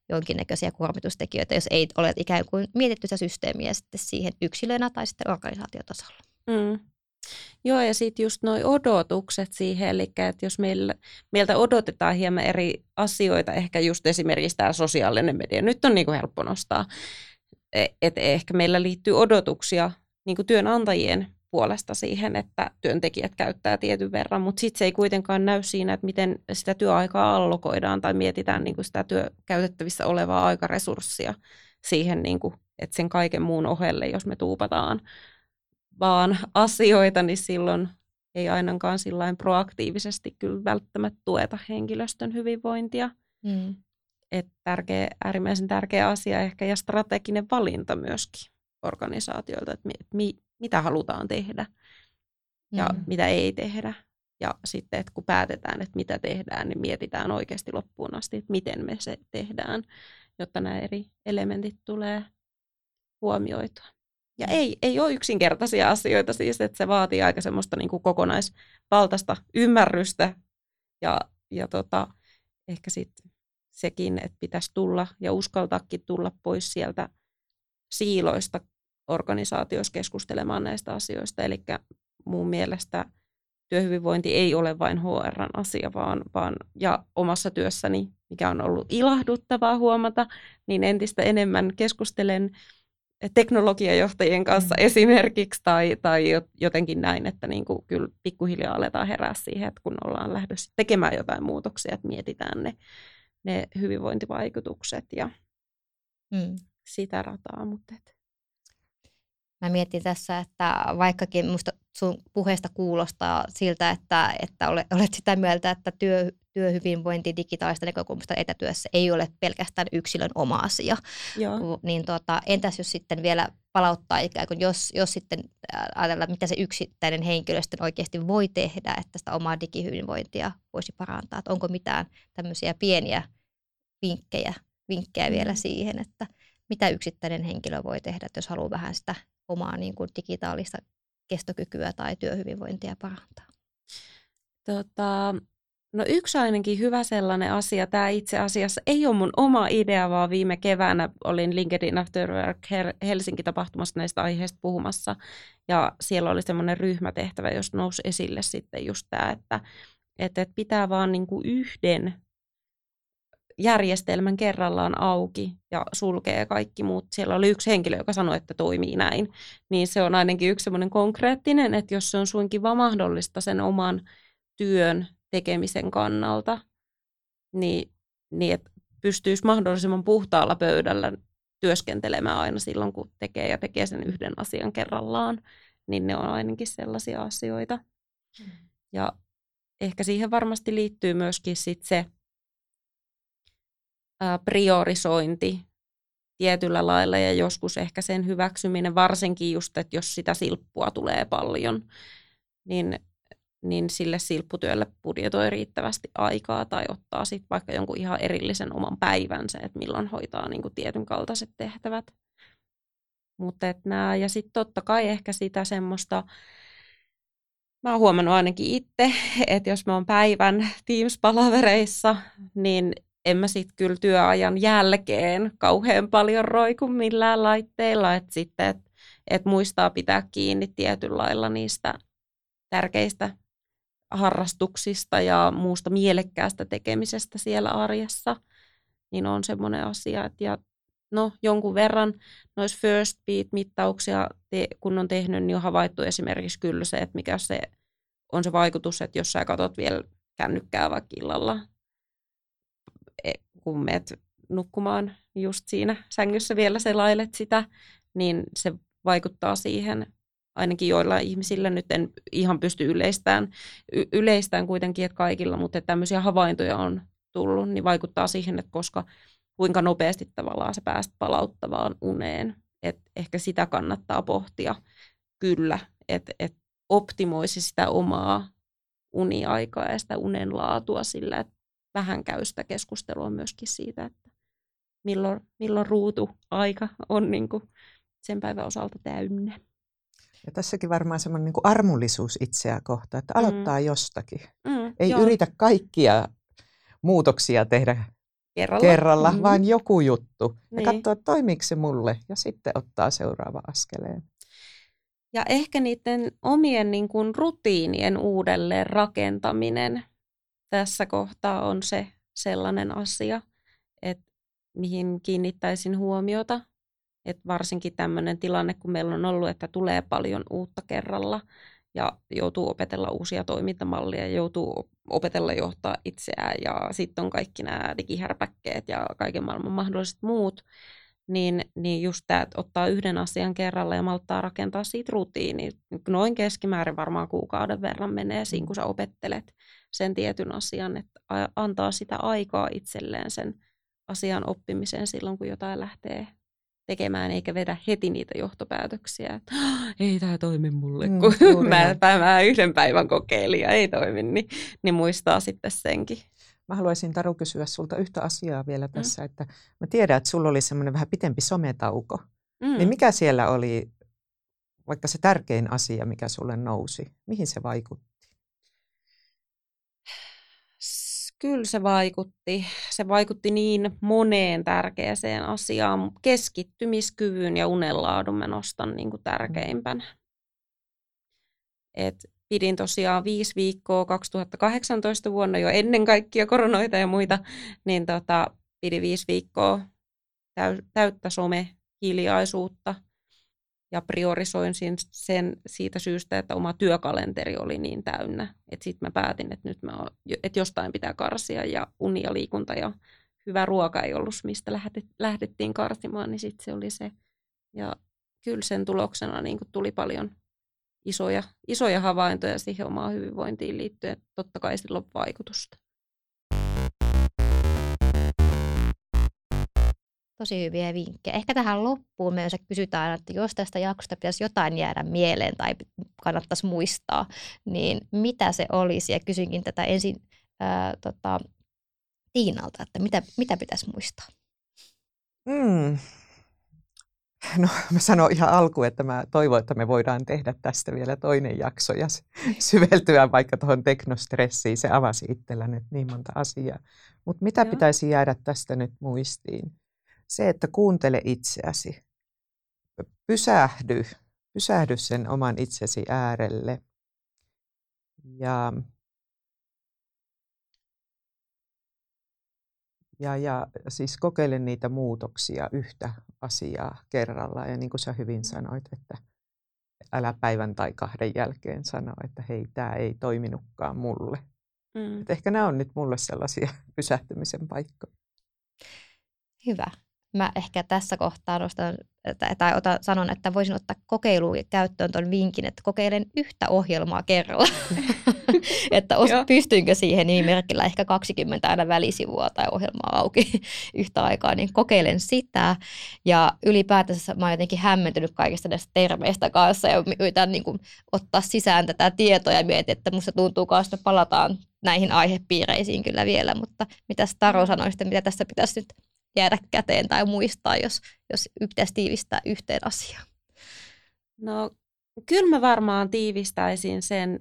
jonkinnäköisiä kuormitustekijöitä, jos ei ole ikään kuin mietitty sitä systeemiä sitten siihen yksilönä tai sitten organisaatiotasolla. Mm. Joo, ja sitten just nuo odotukset siihen, eli että jos meillä, meiltä odotetaan hieman eri asioita, ehkä just esimerkiksi tämä sosiaalinen media, nyt on niin kuin helppo nostaa, e, että ehkä meillä liittyy odotuksia niin kuin työnantajien puolesta siihen, että työntekijät käyttää tietyn verran, mutta sitten se ei kuitenkaan näy siinä, että miten sitä työaikaa allokoidaan tai mietitään niin kuin sitä työ, käytettävissä olevaa aikaresurssia siihen, niin kuin, että sen kaiken muun ohelle, jos me tuupataan vaan asioita, niin silloin ei ainakaan sillain proaktiivisesti kyllä välttämättä tueta henkilöstön hyvinvointia. Mm. Et tärkeä, äärimmäisen tärkeä asia ehkä ja strateginen valinta myöskin organisaatioilta, että mi, mitä halutaan tehdä ja mm. mitä ei tehdä. Ja sitten, että kun päätetään, että mitä tehdään, niin mietitään oikeasti loppuun asti, että miten me se tehdään, jotta nämä eri elementit tulee huomioitua. Ja ei, ei ole yksinkertaisia asioita siis, että se vaatii aika semmoista niin kuin kokonaisvaltaista ymmärrystä ja, ja tota, ehkä sitten sekin, että pitäisi tulla ja uskaltaakin tulla pois sieltä siiloista organisaatioissa keskustelemaan näistä asioista. Eli mun mielestä työhyvinvointi ei ole vain HRn asia, vaan, vaan ja omassa työssäni, mikä on ollut ilahduttavaa huomata, niin entistä enemmän keskustelen teknologiajohtajien kanssa mm. esimerkiksi tai, tai jotenkin näin, että niin kuin kyllä pikkuhiljaa aletaan herää siihen, että kun ollaan lähdössä tekemään jotain muutoksia, että mietitään ne, ne hyvinvointivaikutukset ja mm. sitä rataa. Mutta et. Mä mietin tässä, että vaikkakin musta sun puheesta kuulostaa siltä, että, että olet sitä mieltä, että työ, työhyvinvointi digitaalista näkökulmasta etätyössä ei ole pelkästään yksilön oma asia. Joo. Niin tota, entäs jos sitten vielä palauttaa ikään kuin, jos, jos sitten ajatellaan, mitä se yksittäinen henkilöstö oikeasti voi tehdä, että sitä omaa digihyvinvointia voisi parantaa. Että onko mitään tämmöisiä pieniä vinkkejä, vinkkejä vielä mm. siihen, että mitä yksittäinen henkilö voi tehdä, että jos haluaa vähän sitä omaa niin kuin digitaalista kestokykyä tai työhyvinvointia parantaa? Tota, No yksi ainakin hyvä sellainen asia, tämä itse asiassa ei ole mun oma idea, vaan viime keväänä olin LinkedIn After Work Helsinki-tapahtumassa näistä aiheista puhumassa. Ja siellä oli semmoinen ryhmätehtävä, jos nousi esille sitten just tämä, että, että pitää vaan niin kuin yhden järjestelmän kerrallaan auki ja sulkee kaikki muut. Siellä oli yksi henkilö, joka sanoi, että toimii näin. Niin se on ainakin yksi semmoinen konkreettinen, että jos se on suinkin vaan mahdollista sen oman työn tekemisen kannalta, niin, niin että pystyisi mahdollisimman puhtaalla pöydällä työskentelemään aina silloin, kun tekee ja tekee sen yhden asian kerrallaan, niin ne on ainakin sellaisia asioita. Mm. Ja ehkä siihen varmasti liittyy myöskin sit se priorisointi tietyllä lailla ja joskus ehkä sen hyväksyminen, varsinkin just, että jos sitä silppua tulee paljon, niin niin sille silpputyölle budjetoi riittävästi aikaa tai ottaa sitten vaikka jonkun ihan erillisen oman päivänsä, että milloin hoitaa niin kuin tietyn kaltaiset tehtävät. Mutta nää, ja sitten totta kai ehkä sitä semmoista, mä oon huomannut ainakin itse, että jos mä oon päivän Teams-palavereissa, niin en mä sitten kyllä työajan jälkeen kauhean paljon roiku millään laitteilla, että sitten, että et muistaa pitää kiinni tietyllä lailla niistä tärkeistä harrastuksista ja muusta mielekkäästä tekemisestä siellä arjessa, niin on semmoinen asia, että ja no jonkun verran noissa first beat-mittauksia, te, kun on tehnyt, niin on havaittu esimerkiksi kyllä se, että mikä se on se vaikutus, että jos sä katsot vielä kännykkää vaikka illalla, kun meet nukkumaan just siinä sängyssä vielä selailet sitä, niin se vaikuttaa siihen ainakin joilla ihmisillä nyt en ihan pysty yleistään, y- yleistään kuitenkin, että kaikilla, mutta että tämmöisiä havaintoja on tullut, niin vaikuttaa siihen, että koska kuinka nopeasti tavallaan sä pääst palauttavaan uneen. Et ehkä sitä kannattaa pohtia kyllä, että et optimoisi sitä omaa uniaikaa ja sitä unen laatua sillä, että vähän käy sitä keskustelua myöskin siitä, että milloin, milloin ruutuaika on niin kuin sen päivän osalta täynnä. Ja tässäkin varmaan semmoinen niin armollisuus itseä kohtaan, että aloittaa mm. jostakin. Mm, Ei joo. yritä kaikkia muutoksia tehdä kerralla, kerralla mm. vaan joku juttu. Niin. Ja katsoa, että toimiiko se mulle, ja sitten ottaa seuraava askeleen. Ja ehkä niiden omien niin kuin, rutiinien uudelleen rakentaminen tässä kohtaa on se sellainen asia, että mihin kiinnittäisin huomiota. Et varsinkin tämmöinen tilanne, kun meillä on ollut, että tulee paljon uutta kerralla ja joutuu opetella uusia toimintamallia, joutuu opetella johtaa itseään ja sitten on kaikki nämä digihärpäkkeet ja kaiken maailman mahdolliset muut, niin, niin just tämä, että ottaa yhden asian kerralla ja malttaa rakentaa siitä rutiini. Noin keskimäärin varmaan kuukauden verran menee siinä, kun sä opettelet sen tietyn asian, että antaa sitä aikaa itselleen sen asian oppimiseen silloin, kun jotain lähtee tekemään, eikä vedä heti niitä johtopäätöksiä, että ei tämä toimi mulle, mm, kun mä, mä yhden päivän kokeilin ja ei toimi, niin, niin muistaa sitten senkin. Mä haluaisin Taru kysyä sulta yhtä asiaa vielä tässä, mm. että mä tiedän, että sulla oli semmoinen vähän pitempi sometauko. Mm. Niin mikä siellä oli vaikka se tärkein asia, mikä sulle nousi? Mihin se vaikutti? Kyllä se vaikutti. Se vaikutti niin moneen tärkeäseen asiaan. Keskittymiskyvyn ja unenlaadun mä nostan niin kuin tärkeimpänä. Et pidin tosiaan viisi viikkoa 2018 vuonna jo ennen kaikkia koronoita ja muita, niin tota, pidin viisi viikkoa täyttä some-hiljaisuutta – ja priorisoin sen siitä syystä, että oma työkalenteri oli niin täynnä. Että sitten mä päätin, että nyt mä oon, että jostain pitää karsia ja uni ja liikunta ja hyvä ruoka ei ollut, mistä lähdettiin karsimaan, niin sitten se oli se. Ja kyllä sen tuloksena niin tuli paljon isoja, isoja havaintoja siihen omaan hyvinvointiin liittyen. Totta kai sillä on vaikutusta. Tosi hyviä vinkkejä. Ehkä tähän loppuun me kysytään, että jos tästä jaksosta pitäisi jotain jäädä mieleen tai kannattaisi muistaa, niin mitä se olisi? Ja kysynkin tätä ensin ää, tota, Tiinalta, että mitä, mitä pitäisi muistaa? Mm. No mä sanon ihan alkuun, että mä toivon, että me voidaan tehdä tästä vielä toinen jakso ja syveltyä vaikka tuohon teknostressiin. Se avasi itsellä nyt niin monta asiaa. Mutta mitä Joo. pitäisi jäädä tästä nyt muistiin? Se, että kuuntele itseäsi. Pysähdy. Pysähdy sen oman itsesi äärelle. Ja Ja, ja siis kokeile niitä muutoksia yhtä asiaa kerrallaan. Ja niin kuin sä hyvin sanoit, että älä päivän tai kahden jälkeen sano, että hei, tämä ei toiminutkaan mulle. Mm. Et ehkä nämä on nyt mulle sellaisia pysähtymisen paikkoja. Hyvä mä ehkä tässä kohtaa nostan, tai ota, sanon, että voisin ottaa kokeiluun käyttöön tuon vinkin, että kokeilen yhtä ohjelmaa kerralla. että os, pystynkö siihen nimimerkillä ehkä 20 aina välisivua tai ohjelmaa auki yhtä aikaa, niin kokeilen sitä. Ja ylipäätänsä mä oon jotenkin hämmentynyt kaikista näistä termeistä kanssa ja yritän niin kuin, ottaa sisään tätä tietoa ja mietin, että musta tuntuu kanssa, että palataan näihin aihepiireisiin kyllä vielä, mutta mitä Taro sanoi, mitä tässä pitäisi nyt jäädä käteen tai muistaa, jos, jos pitäisi tiivistää yhteen asiaan? No kyllä mä varmaan tiivistäisin sen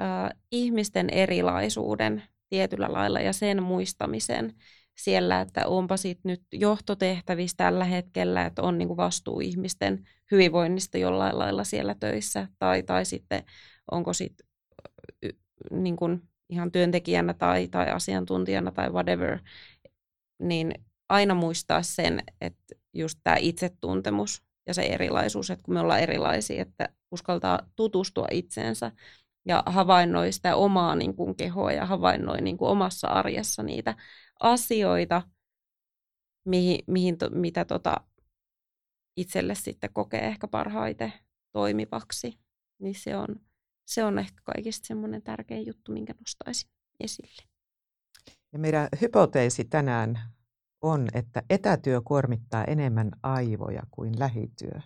äh, ihmisten erilaisuuden tietyllä lailla ja sen muistamisen siellä, että onpa sitten nyt johtotehtävissä tällä hetkellä, että on niinku vastuu ihmisten hyvinvoinnista jollain lailla siellä töissä, tai, tai sitten onko sitten niinku ihan työntekijänä tai, tai asiantuntijana tai whatever, niin aina muistaa sen, että just tämä itsetuntemus ja se erilaisuus, että kun me ollaan erilaisia, että uskaltaa tutustua itseensä ja havainnoi sitä omaa niin kuin, kehoa ja havainnoi niin kuin, omassa arjessa niitä asioita, mihin, mihin to, mitä tota, itselle sitten kokee ehkä parhaiten toimivaksi, niin se on, se on ehkä kaikista semmoinen tärkein juttu, minkä nostaisin esille. Ja meidän hypoteesi tänään on, että etätyö kuormittaa enemmän aivoja kuin lähityö?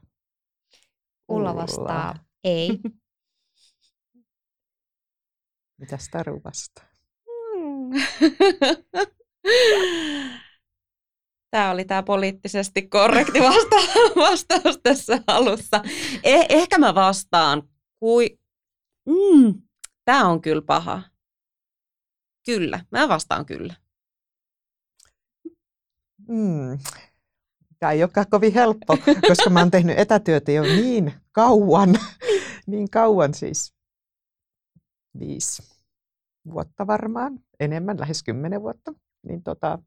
Ulla vastaa ei. Mitä Taru vastaa? Tämä oli tämä poliittisesti korrekti vasta- vastaus tässä alussa. Eh- ehkä mä vastaan, kui... Mm, tämä on kyllä paha. Kyllä, mä vastaan kyllä. Mm. Tämä ei olekaan kovin helppo, koska mä oon tehnyt etätyötä jo niin kauan, niin kauan siis viisi vuotta varmaan, enemmän, lähes kymmenen vuotta. Niin tota,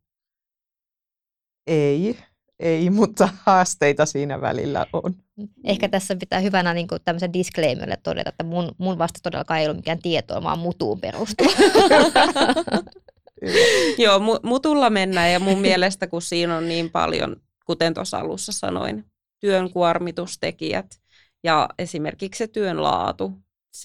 ei, ei, mutta haasteita siinä välillä on. Ehkä tässä pitää hyvänä niin kuin tämmöisen disclaimerille todeta, että mun, mun vasta todellakaan ei ollut mikään tietoa, vaan mutuun perustuva. Joo, mutulla mennään ja mun mielestä, kun siinä on niin paljon, kuten tuossa alussa sanoin, työn kuormitustekijät ja esimerkiksi se työn laatu.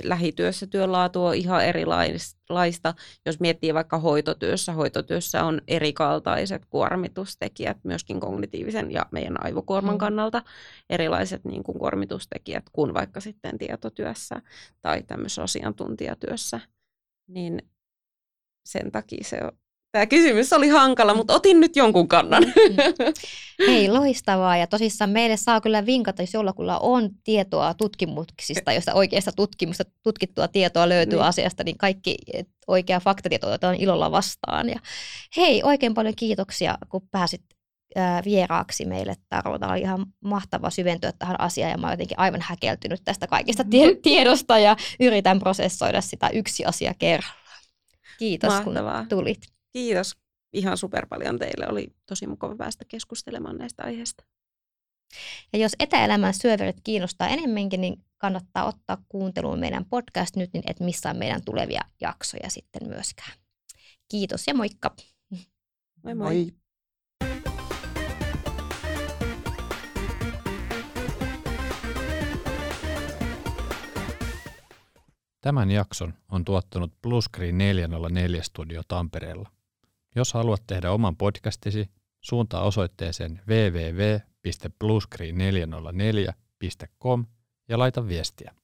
Lähityössä työn laatu on ihan erilaista. Jos miettii vaikka hoitotyössä, hoitotyössä on erikaltaiset kuormitustekijät, myöskin kognitiivisen ja meidän aivokuorman mm. kannalta erilaiset niin kuin kuormitustekijät kuin vaikka sitten tietotyössä tai tämmöisessä asiantuntijatyössä. Niin sen takia se tämä kysymys oli hankala, mutta otin nyt jonkun kannan. Mm-hmm. Hei, loistavaa. Ja tosissaan meille saa kyllä vinkata, jos jollakulla on tietoa tutkimuksista, josta oikeasta tutkimusta, tutkittua tietoa löytyy niin. asiasta, niin kaikki oikea faktatieto otetaan ilolla vastaan. Ja hei, oikein paljon kiitoksia, kun pääsit vieraaksi meille Taro. Tämä oli ihan mahtava syventyä tähän asiaan ja mä oon jotenkin aivan häkeltynyt tästä kaikista tie- tiedosta ja yritän prosessoida sitä yksi asia kerrallaan. Kiitos, Mahtavaa. kun tulit. Kiitos ihan super paljon teille. Oli tosi mukava päästä keskustelemaan näistä aiheista. Ja jos etäelämän syöverit kiinnostaa enemmänkin, niin kannattaa ottaa kuunteluun meidän podcast nyt, niin et missää meidän tulevia jaksoja sitten myöskään. Kiitos ja moikka! Moi moi! moi. Tämän jakson on tuottanut Bluescreen 404 Studio Tampereella. Jos haluat tehdä oman podcastisi, suuntaa osoitteeseen www.bluescreen404.com ja laita viestiä.